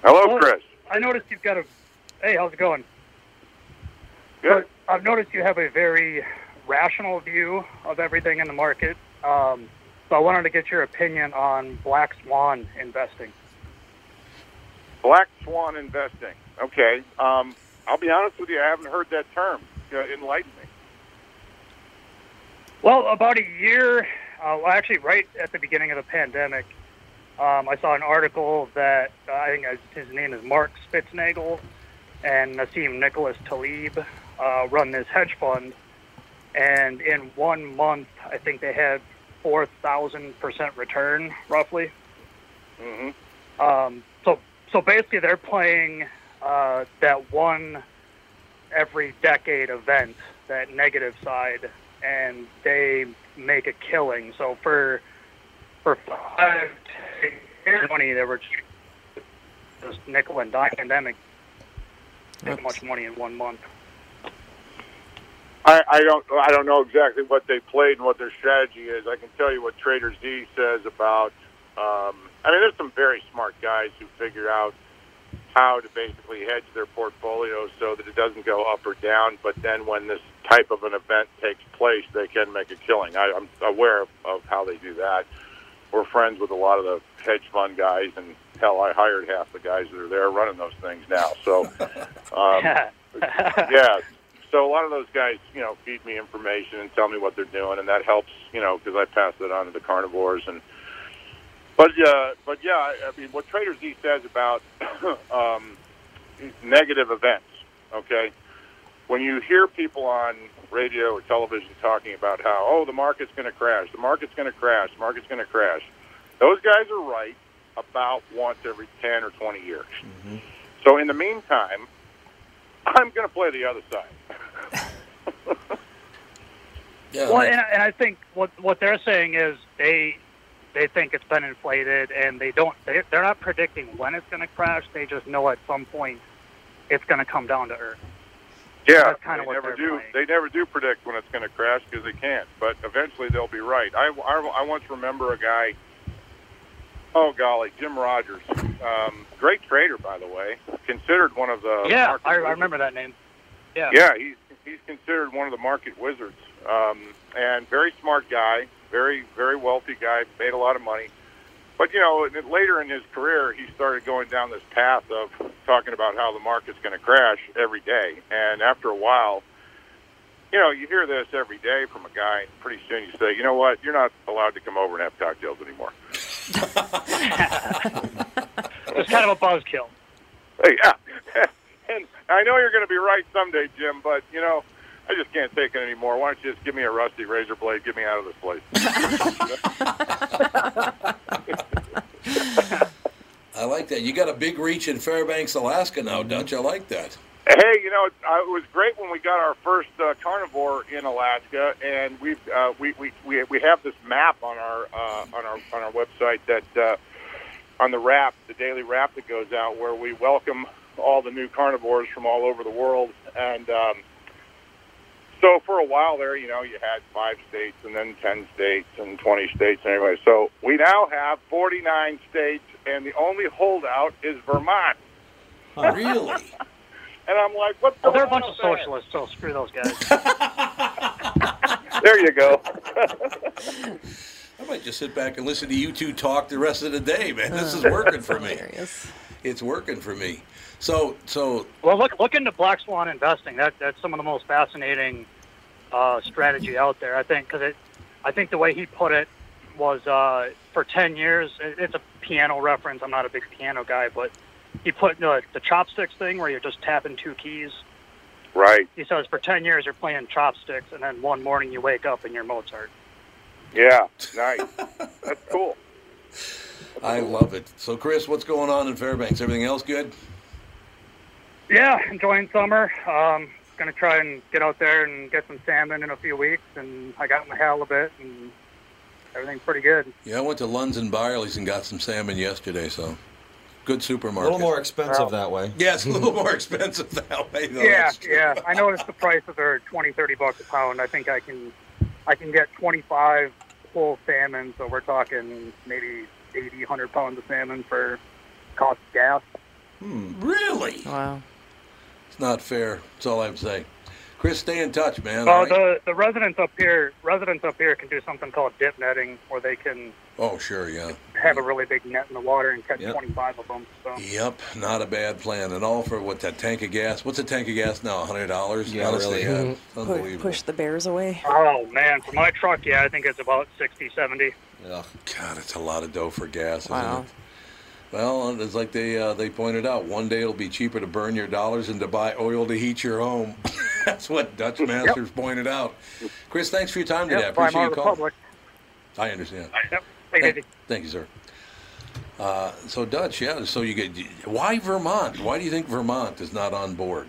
Speaker 8: Hello, Chris.
Speaker 11: I noticed you've got a. Hey, how's it going?
Speaker 8: Good.
Speaker 11: I've noticed you have a very rational view of everything in the market. Um, so I wanted to get your opinion on black swan investing.
Speaker 8: Black swan investing. Okay. Um, I'll be honest with you. I haven't heard that term. Uh, enlighten me.
Speaker 11: Well, about a year, uh, well, actually, right at the beginning of the pandemic, um, I saw an article that uh, I think his name is Mark Spitznagel and Nassim Nicholas Taleb uh, run this hedge fund. And in one month, I think they had 4,000% return, roughly.
Speaker 8: Mm-hmm.
Speaker 11: Um, so, so basically, they're playing uh, that one every decade event, that negative side, and they make a killing. So for for five years, money they were just nickel and dime pandemic. That much money in one month.
Speaker 8: I, I don't I don't know exactly what they played and what their strategy is. I can tell you what Trader Z says about. Um, I mean, there's some very smart guys who figure out how to basically hedge their portfolio so that it doesn't go up or down. But then when this type of an event takes place, they can make a killing. I, I'm aware of, of how they do that. We're friends with a lot of the hedge fund guys, and hell, I hired half the guys that are there running those things now. So, um, yeah. So a lot of those guys, you know, feed me information and tell me what they're doing, and that helps, you know, because I pass it on to the carnivores. And but uh, but yeah, I mean, what Trader Z says about um, negative events, okay. When you hear people on radio or television talking about how, oh, the market's going to crash, the market's going to crash, the market's going to crash, those guys are right about once every 10 or 20 years. So in the meantime, I'm going to play the other side.
Speaker 11: well, and, I- and I think what what they're saying is they they think it's been inflated, and they don't. They, they're not predicting when it's going to crash. They just know at some point it's going to come down to earth.
Speaker 8: Yeah,
Speaker 11: That's kinda
Speaker 8: they
Speaker 11: what
Speaker 8: never
Speaker 11: they're
Speaker 8: do.
Speaker 11: playing.
Speaker 8: They never do predict when it's going to crash because they can't. But eventually they'll be right. I, I, I once remember a guy. Oh golly, Jim Rogers, um, great trader by the way, considered one of the
Speaker 11: yeah, I, I remember that name. Yeah.
Speaker 8: Yeah, he's he's considered one of the market wizards, um, and very smart guy, very very wealthy guy, made a lot of money. but you know, later in his career, he started going down this path of talking about how the market's going to crash every day. And after a while, you know, you hear this every day from a guy, and pretty soon you say, you know what, you're not allowed to come over and have cocktails anymore.
Speaker 11: It's kind of a buzzkill.
Speaker 8: Hey, yeah. and I know you're going to be right someday, Jim, but you know, I just can't take it anymore. Why don't you just give me a rusty razor blade? Get me out of this place.
Speaker 1: I like that. You got a big reach in Fairbanks, Alaska now, Dutch. I like that.
Speaker 8: Hey, you know, it, uh, it was great when we got our first uh, carnivore in Alaska, and we've uh, we, we we we have this map on our uh, on our on our website that uh, on the wrap, the daily wrap that goes out, where we welcome all the new carnivores from all over the world, and um, so for a while there, you know, you had five states and then ten states and twenty states anyway. So we now have forty nine states, and the only holdout is Vermont.
Speaker 1: Really?
Speaker 8: And I'm like, what's
Speaker 11: Well,
Speaker 8: going
Speaker 11: they're a bunch of
Speaker 8: with that?
Speaker 11: socialists, so screw those guys.
Speaker 8: There you go.
Speaker 1: I might just sit back and listen to you two talk the rest of the day, man. This is working for me. It's working for me. So, so
Speaker 11: Well, look look into Black Swan investing. That that's some of the most fascinating uh, strategy out there. I think because it, I think the way he put it was uh, for ten years. It, it's a piano reference. I'm not a big piano guy, but he put the the chopsticks thing where you're just tapping two keys.
Speaker 8: Right.
Speaker 11: He says for ten years you're playing chopsticks, and then one morning you wake up and you're Mozart.
Speaker 8: Yeah. Nice. That's cool.
Speaker 1: I love it. So, Chris, what's going on in Fairbanks? Everything else good?
Speaker 11: Yeah, enjoying summer. Um, gonna try and get out there and get some salmon in a few weeks, and I got my halibut, and everything's pretty good.
Speaker 1: Yeah, I went to Lunds and Byerly's and got some salmon yesterday. So, good supermarket.
Speaker 4: A little more expensive that way.
Speaker 1: Yeah, it's a little more expensive that way. Though.
Speaker 11: yeah, yeah. I noticed the prices are 20, 30 bucks a pound. I think I can, I can get 25 whole salmon, so we're talking maybe 80, 100 pounds of salmon for cost of gas.
Speaker 1: Really?
Speaker 3: Wow.
Speaker 1: It's not fair. That's all I have to say. Chris, stay in touch, man.
Speaker 11: Uh,
Speaker 1: all right?
Speaker 11: the the residents up here, residents up here can do something called dip netting, where they can
Speaker 1: Oh, sure, yeah.
Speaker 11: have a really big net in the water and catch
Speaker 1: Yep.
Speaker 11: 25 of them. So.
Speaker 1: Yep, not a bad plan. And all for what that tank of gas? What's a tank of gas now? hundred dollars?
Speaker 4: Yeah,
Speaker 1: Honestly,
Speaker 4: really.
Speaker 1: yeah,
Speaker 3: Pu-
Speaker 1: unbelievable.
Speaker 3: push the bears away.
Speaker 11: Oh man, for my truck, yeah, I think it's about 60, 70.
Speaker 4: Ugh.
Speaker 1: God, it's a lot of dough for gas, isn't
Speaker 3: Wow.
Speaker 1: it? Well, it's like they uh, they pointed out. One day it'll be cheaper to burn your dollars than to buy oil to heat your home. That's what Dutch Masters pointed out. Chris, thanks for your time today. I
Speaker 11: Yep, Weimar
Speaker 1: appreciate you calling.
Speaker 11: Republic.
Speaker 1: I understand.
Speaker 11: Yep. Hey,
Speaker 1: Thank, thank you, sir. Uh, so Dutch, yeah. So you get why Vermont? Why do you think Vermont is not on board?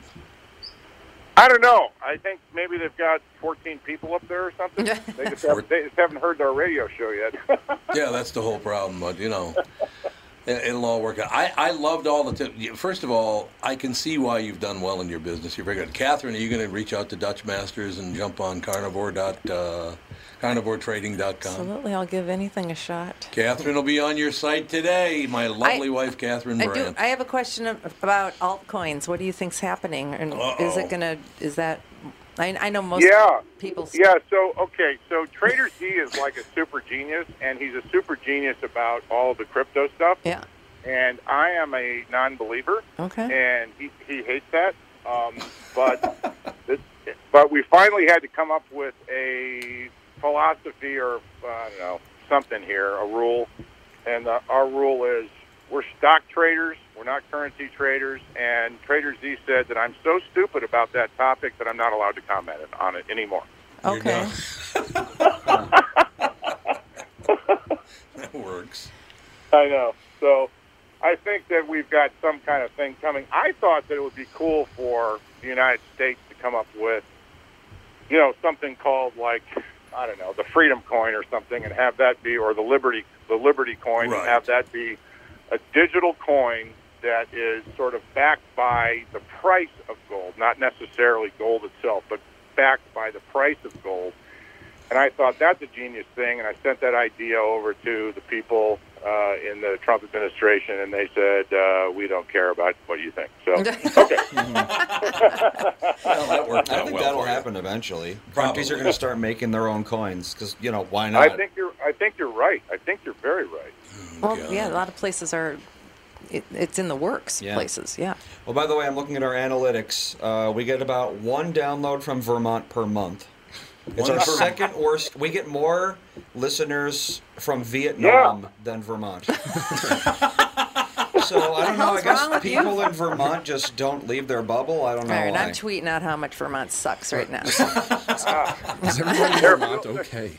Speaker 8: I don't know. I think maybe they've got 14 people up there or something. they, just haven't, they just haven't heard our radio show yet.
Speaker 1: yeah, that's the whole problem. But you know, it- it'll all work out. I, I loved all the tips. First of all, I can see why you've done well in your business. You're very good. Catherine, are you going to reach out to Dutch Masters and jump on carnivore dot uh, carnivoretrading.com?
Speaker 3: Absolutely, I'll give anything a shot.
Speaker 1: Catherine will be on your site today. My lovely wife, Catherine
Speaker 3: I do. I have a question ab- about altcoins. What do you think's happening? And is
Speaker 1: Uh-oh.
Speaker 3: it gonna? Is that? I, I know most
Speaker 8: yeah.
Speaker 3: people.
Speaker 8: Yeah. So okay. So Trader Z is like a super genius, and he's a super genius about all the crypto stuff.
Speaker 3: Yeah.
Speaker 8: And I am a non-believer.
Speaker 3: Okay.
Speaker 8: And he he hates that. Um, but this, but we finally had to come up with a philosophy or uh, I don't know something here, a rule, and uh, our rule is we're stock traders. We're not currency traders. And Trader Z said that I'm so stupid about that topic that I'm not allowed to comment on it anymore.
Speaker 3: Okay.
Speaker 1: that works.
Speaker 8: I know. So I think that we've got some kind of thing coming. I thought that it would be cool for the United States to come up with, you know, something called like I don't know, the Freedom Coin or something, and have that be, or the Liberty, the Liberty Coin,
Speaker 1: Right.
Speaker 8: and have that be a digital coin that is sort of backed by the price of gold, not necessarily gold itself, but backed by the price of gold. And I thought that's a genius thing, and I sent that idea over to the people uh, in the Trump administration, and they said, uh, "We don't care about what you think." So, okay.
Speaker 1: Well, that worked
Speaker 4: I think
Speaker 1: well
Speaker 4: that'll
Speaker 1: for you.
Speaker 4: happen eventually.
Speaker 1: Probably.
Speaker 4: Countries are going to start making their own coins because you know why not?
Speaker 8: I think you're. I think you're right. I think you're very right.
Speaker 3: Well,
Speaker 1: God.
Speaker 3: yeah, a lot of places are. It, it's in the works.
Speaker 4: Yeah.
Speaker 3: Places, yeah.
Speaker 4: Well, by the way, I'm looking at our analytics. Uh, we get about one download from Vermont per month. It's our second worst. We get more listeners from Vietnam than Vermont. so I don't know. I
Speaker 3: hell's wrong
Speaker 4: guess
Speaker 3: you?
Speaker 4: people in Vermont just don't leave their bubble. I don't know
Speaker 3: All right,
Speaker 4: why.
Speaker 3: I'm tweeting out how much Vermont sucks right now.
Speaker 9: Is everybody in Vermont okay?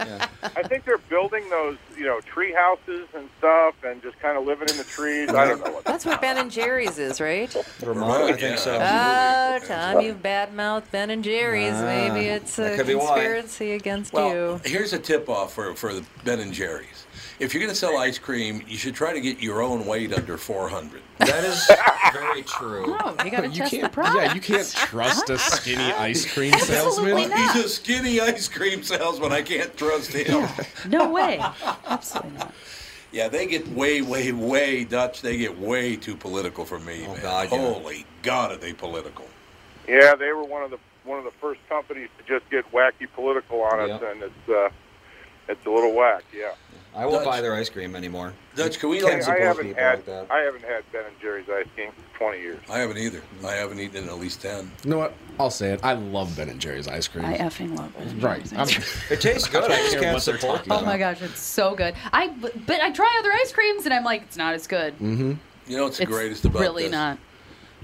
Speaker 8: I think they're building those, you know, tree houses and stuff, and just kind of living in the trees. I don't know what.
Speaker 3: That's what Ben and Jerry's is, right?
Speaker 4: Vermont, I think so.
Speaker 3: Oh, Tom, you've badmouthed Ben and Jerry's.
Speaker 4: Ah,
Speaker 3: Maybe it's a
Speaker 4: could be why.
Speaker 3: conspiracy against
Speaker 1: Well,
Speaker 3: you.
Speaker 1: here's a tip off for, for the Ben and Jerry's. If you're going to sell ice cream, you should try to get your own weight under 400.
Speaker 4: That is very true.
Speaker 12: No, you got to
Speaker 9: You
Speaker 12: test the
Speaker 9: can't.
Speaker 12: product.
Speaker 9: Yeah, you can't trust a skinny ice cream salesman.
Speaker 12: Absolutely not.
Speaker 1: He's a skinny ice cream salesman. I can't trust him.
Speaker 12: No way. Absolutely not.
Speaker 1: Yeah, they get way, way, way Dutch. They get way too political for me.
Speaker 4: Oh,
Speaker 1: man.
Speaker 4: God, yeah.
Speaker 1: Holy God, are they political?
Speaker 8: Yeah, they were one of the one of the first companies to just get wacky political on us,
Speaker 4: Yep.
Speaker 8: and it's uh, it's a little whack. Yeah.
Speaker 4: I won't
Speaker 1: Dutch-
Speaker 4: buy their ice cream anymore.
Speaker 1: Dutch, can we like?
Speaker 8: I
Speaker 4: support
Speaker 8: haven't
Speaker 4: people
Speaker 8: had
Speaker 4: like that.
Speaker 8: I haven't had Ben and Jerry's ice cream for 20 years.
Speaker 1: I haven't either. I haven't eaten in at least 10.
Speaker 9: You know what? I'll say it. I love Ben and Jerry's ice cream.
Speaker 12: I effing love it.
Speaker 9: right. I'm,
Speaker 4: It tastes good. I just can't support
Speaker 12: Oh my gosh, it's so good. I but, but I try other ice creams and I'm like, it's not as good.
Speaker 9: mm-hmm.
Speaker 1: You know what's the
Speaker 12: It's
Speaker 1: greatest about
Speaker 12: really
Speaker 1: this?
Speaker 12: not.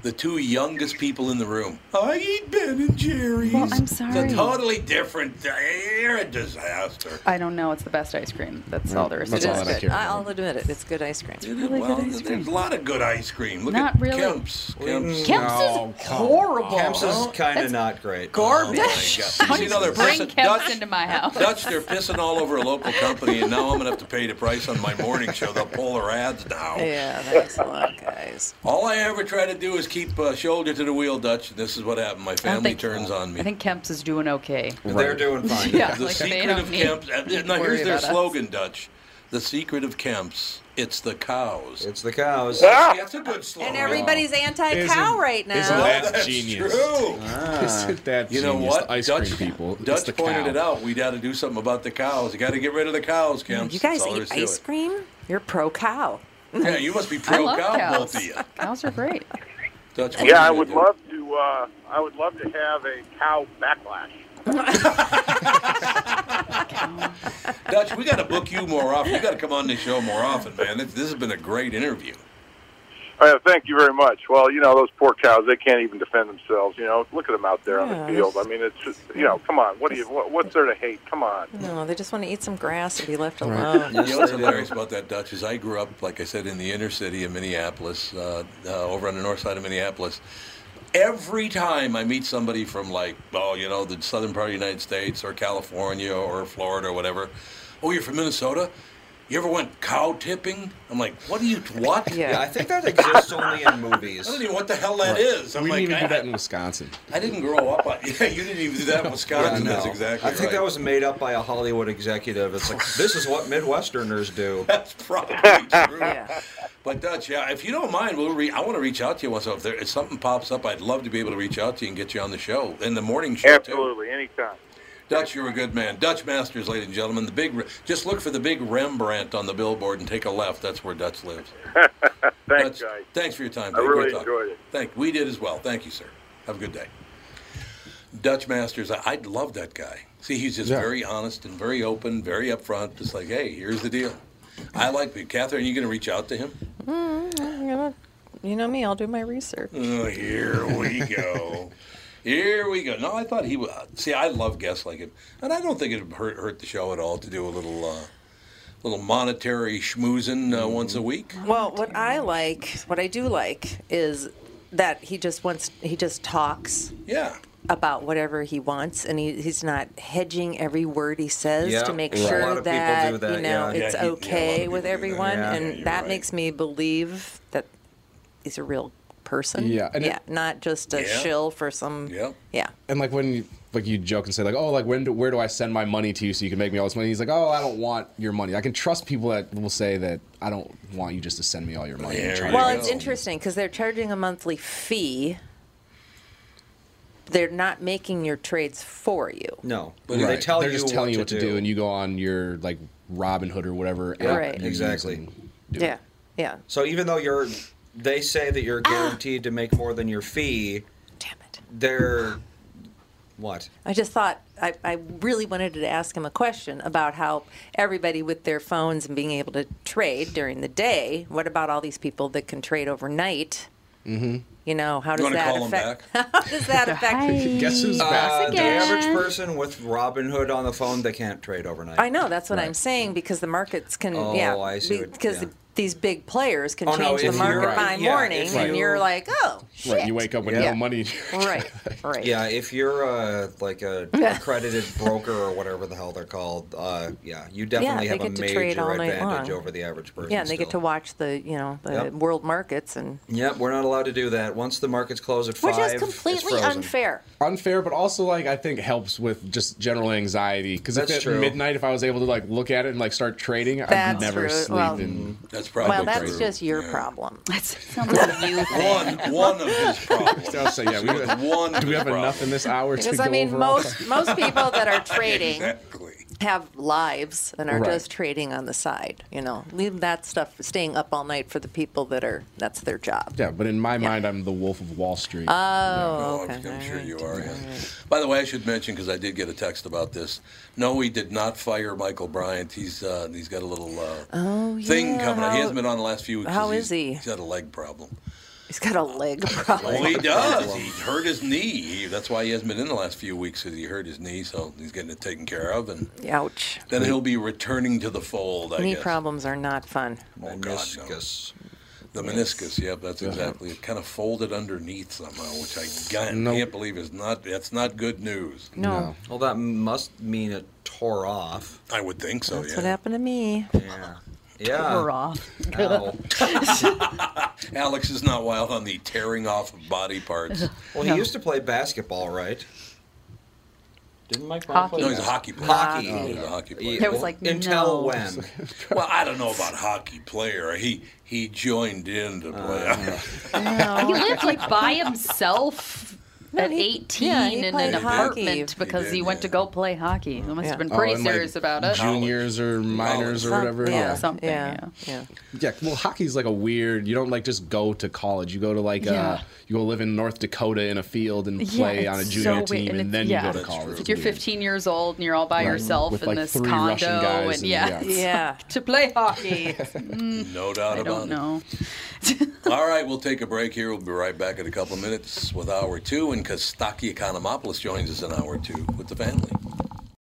Speaker 1: The two youngest people in the room. I eat Ben and Jerry's.
Speaker 12: Well, I'm sorry.
Speaker 1: It's
Speaker 12: sorry.
Speaker 1: a totally different. They're a disaster.
Speaker 12: I don't know. It's the best ice cream. That's all there is
Speaker 9: That's
Speaker 12: to
Speaker 9: all
Speaker 12: it.
Speaker 9: that I
Speaker 3: Good.
Speaker 9: care
Speaker 3: I'll admit it. It's good ice cream.
Speaker 12: really
Speaker 1: well,
Speaker 12: good ice cream.
Speaker 1: There's a lot of good ice cream. Look
Speaker 12: Not
Speaker 1: at
Speaker 12: really.
Speaker 1: Kemp's. Kemp's.
Speaker 12: Kemp's
Speaker 9: No,
Speaker 12: is horrible.
Speaker 4: Kemp's is kind of not great.
Speaker 12: garbage.
Speaker 1: Oh, my God. You know, they're
Speaker 12: Bring
Speaker 1: pissing-
Speaker 12: Kemp's
Speaker 1: Dutch-
Speaker 12: into my house.
Speaker 1: Dutch, they're pissing all over a local company, and now I'm going to have to pay the price on my morning show. They'll pull their ads now.
Speaker 3: Yeah, thanks a lot, guys.
Speaker 1: All I ever try to do is keep uh, shoulder to the wheel, Dutch. This is what happened. My family
Speaker 12: think-
Speaker 1: turns on me.
Speaker 12: I think Kemp's is doing okay.
Speaker 4: They're doing fine.
Speaker 12: Yeah,
Speaker 1: the
Speaker 12: like
Speaker 1: secret of Kemp's. uh, Now, here's their
Speaker 12: about us.
Speaker 1: slogan, Dutch. The secret of Kemp's. It's the cows.
Speaker 4: It's the cows.
Speaker 1: See, that's a good slogan.
Speaker 3: And everybody's anti-cow right now.
Speaker 9: isn't
Speaker 1: Oh,
Speaker 9: that
Speaker 1: that's
Speaker 9: genius?
Speaker 1: true.
Speaker 9: Isn't that
Speaker 1: You know
Speaker 9: genius?
Speaker 1: what?
Speaker 9: The ice
Speaker 1: Dutch,
Speaker 9: cream people.
Speaker 1: Dutch
Speaker 9: the
Speaker 1: pointed
Speaker 9: cow.
Speaker 1: it out. We got to do something about the cows. You got to get rid of the cows, Kemp's.
Speaker 3: you guys
Speaker 1: That's all there
Speaker 3: eat ice cream? You're pro-cow.
Speaker 1: Yeah, you must be pro cow,
Speaker 12: cows.
Speaker 1: both of you.
Speaker 12: Cows are great.
Speaker 1: Dutch, what
Speaker 8: Yeah, I would
Speaker 1: do?
Speaker 8: love to. Uh, I would love to have a cow backlash.
Speaker 1: Dutch, we got to book you more often. You got to come on this show more often, man. This, this has been a great interview.
Speaker 8: Uh, thank you very much. Well, you know those poor cows; they can't even defend themselves. You know, look at them out there on the field. I mean, it's just, you know, come on. What do you? What, what's there to hate? Come on.
Speaker 3: No, they just want to eat some grass and be left
Speaker 9: Right.
Speaker 3: alone.
Speaker 1: You know what's hilarious about that, Dutch, is I grew up, like I said, in the inner city of Minneapolis, uh, uh, over on the north side of Minneapolis. Every time I meet somebody from, like, oh, you know, the southern part of the United States or California or Florida or whatever, oh, you're from Minnesota? You ever went cow tipping? I'm like, what do you, what?
Speaker 4: Yeah, I think that exists only in movies.
Speaker 1: I don't even know what the hell that
Speaker 9: Right.
Speaker 1: is. I'm
Speaker 9: we
Speaker 1: like,
Speaker 9: didn't even
Speaker 1: I,
Speaker 9: do that in Wisconsin.
Speaker 1: I didn't grow up on. Yeah, you didn't even do that in Wisconsin.
Speaker 4: Yeah,
Speaker 1: That's
Speaker 4: no.
Speaker 1: exactly
Speaker 4: I think
Speaker 1: right.
Speaker 4: that was made up by a Hollywood executive. It's like this is what Midwesterners do.
Speaker 1: That's probably true.
Speaker 3: Yeah.
Speaker 1: But Dutch, yeah, if you don't mind, we'll re- I want to reach out to you once. So if, there, if something pops up, I'd love to be able to reach out to you and get you on the show in the morning show too.
Speaker 8: Absolutely, anytime.
Speaker 1: Dutch, you're a good man. Dutch Masters, ladies and gentlemen. The big, just look for the big Rembrandt on the billboard and take a left. That's where Dutch lives.
Speaker 8: Thanks,
Speaker 1: Dutch,
Speaker 8: guys.
Speaker 1: Thanks for your time.
Speaker 8: I
Speaker 1: Dave.
Speaker 8: really enjoyed it.
Speaker 1: Thank. We did as well. Thank you, sir. Have a good day. Dutch Masters, I, I love that guy. See, he's just
Speaker 9: Yeah.
Speaker 1: very honest and very open, very upfront. Just like, hey, here's the deal. I like it. Catherine, Are you going to reach out to him?
Speaker 3: Mm, I'm gonna- you know me, I'll do my research.
Speaker 1: Oh, here we go. Here we go. No, I thought he would. See, I love guests like him, and I don't think it would hurt hurt the show at all to do a little, uh, little monetary schmoozing uh, once a week.
Speaker 3: Well, what I like, what I do like, is that he just wants, he just talks
Speaker 1: Yeah.
Speaker 3: about whatever he wants, and he, he's not hedging every word he says
Speaker 4: Yeah,
Speaker 3: to make
Speaker 4: right. A lot
Speaker 3: sure that,
Speaker 4: that,
Speaker 3: you know
Speaker 4: yeah.
Speaker 3: it's
Speaker 1: Yeah, he- yeah, a lot of
Speaker 3: okay
Speaker 1: people
Speaker 3: with
Speaker 1: do that.
Speaker 3: everyone,
Speaker 4: Yeah.
Speaker 3: and
Speaker 1: Yeah,
Speaker 3: that
Speaker 1: right.
Speaker 3: makes me believe that he's a real person.
Speaker 9: Yeah, and it-
Speaker 3: yeah, not just a
Speaker 1: Yeah.
Speaker 3: shill for some.
Speaker 1: Yeah.
Speaker 3: Yeah.
Speaker 9: And like when you, like you joke and say like, oh, like when do, where do I send my money to you so you can make me all this money? He's like, oh, I don't want your money. I can trust people that will say that I don't want you just to send me all your money. and
Speaker 1: There
Speaker 9: try
Speaker 1: you
Speaker 9: to
Speaker 3: Well,
Speaker 1: go.
Speaker 3: it's interesting because they're charging a monthly fee. They're not making your trades for you.
Speaker 4: No,
Speaker 1: But
Speaker 4: they tell
Speaker 9: they're
Speaker 4: you
Speaker 9: just telling
Speaker 4: what
Speaker 9: you what
Speaker 4: to
Speaker 9: to do. and you go on your like Robinhood or whatever.
Speaker 3: Right.
Speaker 9: you
Speaker 4: Exactly.
Speaker 9: and- do.
Speaker 3: Yeah, yeah.
Speaker 4: So even though you're, they say that you're guaranteed to make more than your fee.
Speaker 3: Damn it.
Speaker 4: They're, what?
Speaker 3: I just thought I, I really wanted to ask him a question about how everybody with their phones and being able to trade during the day. What about all these people that can trade overnight?
Speaker 9: Mm-hmm.
Speaker 3: You know, how
Speaker 4: You
Speaker 3: does
Speaker 4: wanna
Speaker 3: that
Speaker 4: call 'em
Speaker 3: affect? how does that affect?
Speaker 9: Guess who's
Speaker 4: Uh,
Speaker 9: back?
Speaker 4: the average person with Robinhood on the phone, they can't trade overnight.
Speaker 3: I know that's what I'm saying because the markets can.
Speaker 4: Oh,
Speaker 3: yeah,
Speaker 4: I see
Speaker 3: Because
Speaker 4: yeah.
Speaker 3: These big players can
Speaker 4: Oh, no,
Speaker 3: change the market
Speaker 4: you're-
Speaker 3: by
Speaker 4: yeah,
Speaker 3: morning,
Speaker 4: if
Speaker 3: and
Speaker 4: you-
Speaker 3: you're like, oh, shit.
Speaker 9: Right, you wake up with
Speaker 3: Yeah.
Speaker 9: no money.
Speaker 3: Right, right.
Speaker 4: Yeah, if you're uh, like a accredited broker or whatever the hell they're called, uh, yeah, you definitely
Speaker 3: they
Speaker 4: have a
Speaker 3: get to trade
Speaker 4: major
Speaker 3: all night
Speaker 4: advantage over the average person.
Speaker 3: Yeah, and they get to watch the you know the
Speaker 4: Yep.
Speaker 3: world markets and
Speaker 4: Yep, we're not allowed to do that. Once the markets close at five,
Speaker 3: which
Speaker 4: five,
Speaker 3: is
Speaker 4: it's
Speaker 3: completely
Speaker 4: frozen.
Speaker 3: unfair.
Speaker 9: Unfair, but also like I think helps with just general anxiety. Because if
Speaker 4: That's
Speaker 9: at
Speaker 4: true.
Speaker 9: midnight, if I was able to like look at it and like start trading, I'd never
Speaker 3: true.
Speaker 9: sleep.
Speaker 3: Well,
Speaker 9: and
Speaker 1: That's
Speaker 3: well, that's just your problem.
Speaker 12: That sounds like you thing.
Speaker 1: One, one of his problems.
Speaker 9: I'll say, yeah, we
Speaker 1: With one
Speaker 9: do we have
Speaker 1: problem.
Speaker 9: enough in this hour to
Speaker 3: Because
Speaker 9: go
Speaker 3: I mean,
Speaker 9: over all
Speaker 3: most most people that are trading
Speaker 1: Exactly.
Speaker 3: Have lives and are
Speaker 9: Right.
Speaker 3: just trading on the side. You know, leave that stuff staying up all night for the people that are that's their job.
Speaker 9: Yeah, but in my mind, I'm the Wolf of Wall Street.
Speaker 3: Oh,
Speaker 1: Oh,
Speaker 3: okay.
Speaker 1: I'm, I'm sure you are. Yeah. By the way, I should mention because I did get a text about this. No, we did not fire Michael Bryant. He's uh, he's got a little uh,
Speaker 3: Oh,
Speaker 1: thing coming. up. He hasn't been on the last few weeks.
Speaker 3: how
Speaker 1: 'cause
Speaker 3: is
Speaker 1: he's-
Speaker 3: he?
Speaker 1: He's got a leg problem.
Speaker 3: He's got a leg problem.
Speaker 1: Well, he does. He hurt his knee. He, that's why he hasn't been in the last few weeks. Because he hurt his knee, so he's getting it taken care of, and
Speaker 3: Ouch.
Speaker 1: then he'll be returning to the fold. I
Speaker 3: Knee
Speaker 1: guess.
Speaker 3: problems are not fun.
Speaker 1: Oh, God, no. The meniscus, yep, that's exactly it. Kind of folded underneath somehow, which I can't,
Speaker 4: Nope.
Speaker 1: can't believe is not. That's not good news.
Speaker 3: No.
Speaker 4: Well, that must mean it tore off.
Speaker 1: I would think so. Yeah.
Speaker 3: That's
Speaker 1: yeah.
Speaker 3: what happened to me.
Speaker 4: Yeah. Yeah.
Speaker 12: Tore off.
Speaker 1: Alex is not wild on the tearing off of body parts.
Speaker 4: Well, he used to play basketball, right? Didn't Mike Brown
Speaker 12: Hockey.
Speaker 4: play
Speaker 1: No, he's a hockey player.
Speaker 4: Hockey.
Speaker 1: Oh, he's a hockey player.
Speaker 4: Yeah,
Speaker 12: It was
Speaker 4: well,
Speaker 12: like,
Speaker 4: until
Speaker 12: no.
Speaker 4: when?
Speaker 1: Well, I don't know about hockey player. He he joined in to play.
Speaker 4: Uh,
Speaker 12: He lived like by himself
Speaker 3: No,
Speaker 12: at
Speaker 3: he-
Speaker 12: 18
Speaker 3: yeah,
Speaker 12: in an apartment
Speaker 3: He
Speaker 12: because he,
Speaker 1: did,
Speaker 12: went to go play hockey. He must
Speaker 3: Yeah.
Speaker 12: have been
Speaker 9: Oh,
Speaker 12: pretty
Speaker 9: like,
Speaker 12: serious about it.
Speaker 9: Juniors or minors or whatever.
Speaker 3: Yeah,
Speaker 9: Yeah.
Speaker 12: Something,
Speaker 3: yeah,
Speaker 12: yeah.
Speaker 3: yeah.
Speaker 9: Yeah, well, hockey's like a weird. You don't like just go to college. You go to like
Speaker 12: Yeah.
Speaker 9: uh, you go live in North Dakota in a field and
Speaker 12: Yeah,
Speaker 9: play on a junior
Speaker 12: so
Speaker 9: team,
Speaker 12: weird,
Speaker 9: and, then
Speaker 12: yeah.
Speaker 9: you go to college.
Speaker 1: true.
Speaker 12: You're 15 years old and you're all by
Speaker 9: Right.
Speaker 12: yourself
Speaker 9: With,
Speaker 12: in
Speaker 9: like,
Speaker 12: this
Speaker 9: three
Speaker 12: condo,
Speaker 9: Russian guys
Speaker 12: and
Speaker 9: and-
Speaker 12: yeah,
Speaker 9: yeah.
Speaker 12: it's
Speaker 3: Yeah.
Speaker 12: like, to play hockey.
Speaker 1: no doubt about it.
Speaker 12: I don't know.
Speaker 1: All right, we'll take a break here. We'll be right back in a couple of minutes with hour two, and Costaki Economopoulos joins us in hour two with the family.